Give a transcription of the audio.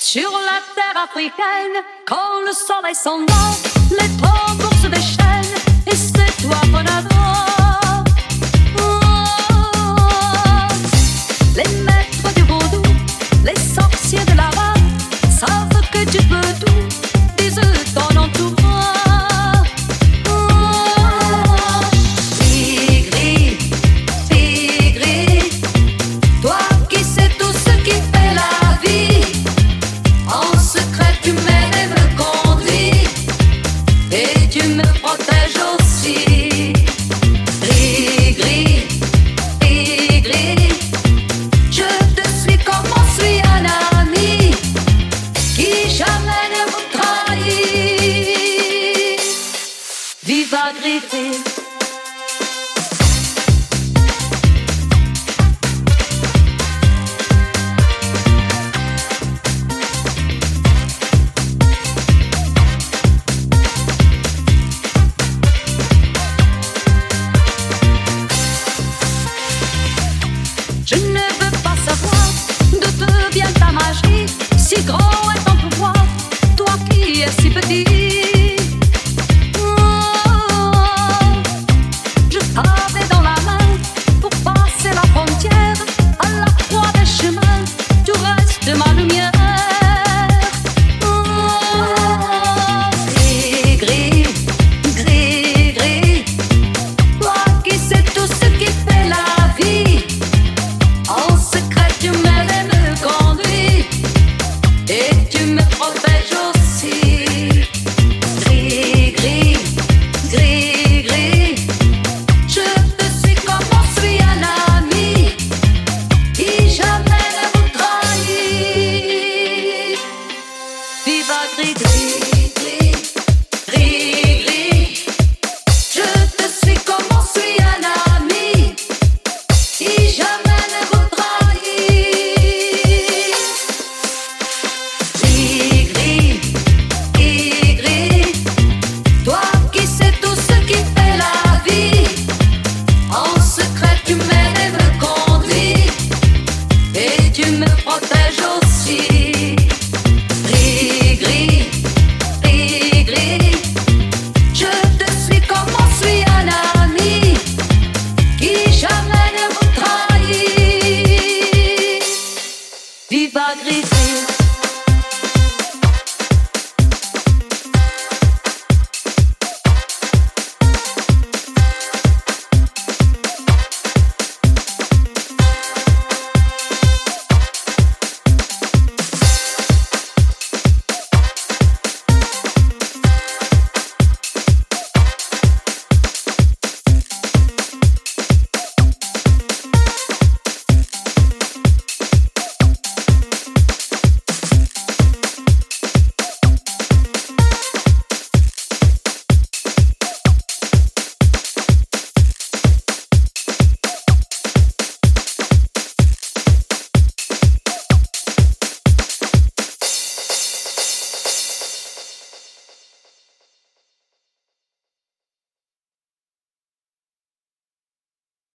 Sur la terre africaine, quand le soleil s'en va, les tambours se déchaînent et c'est toi qu'on me protège aussi. Um beijo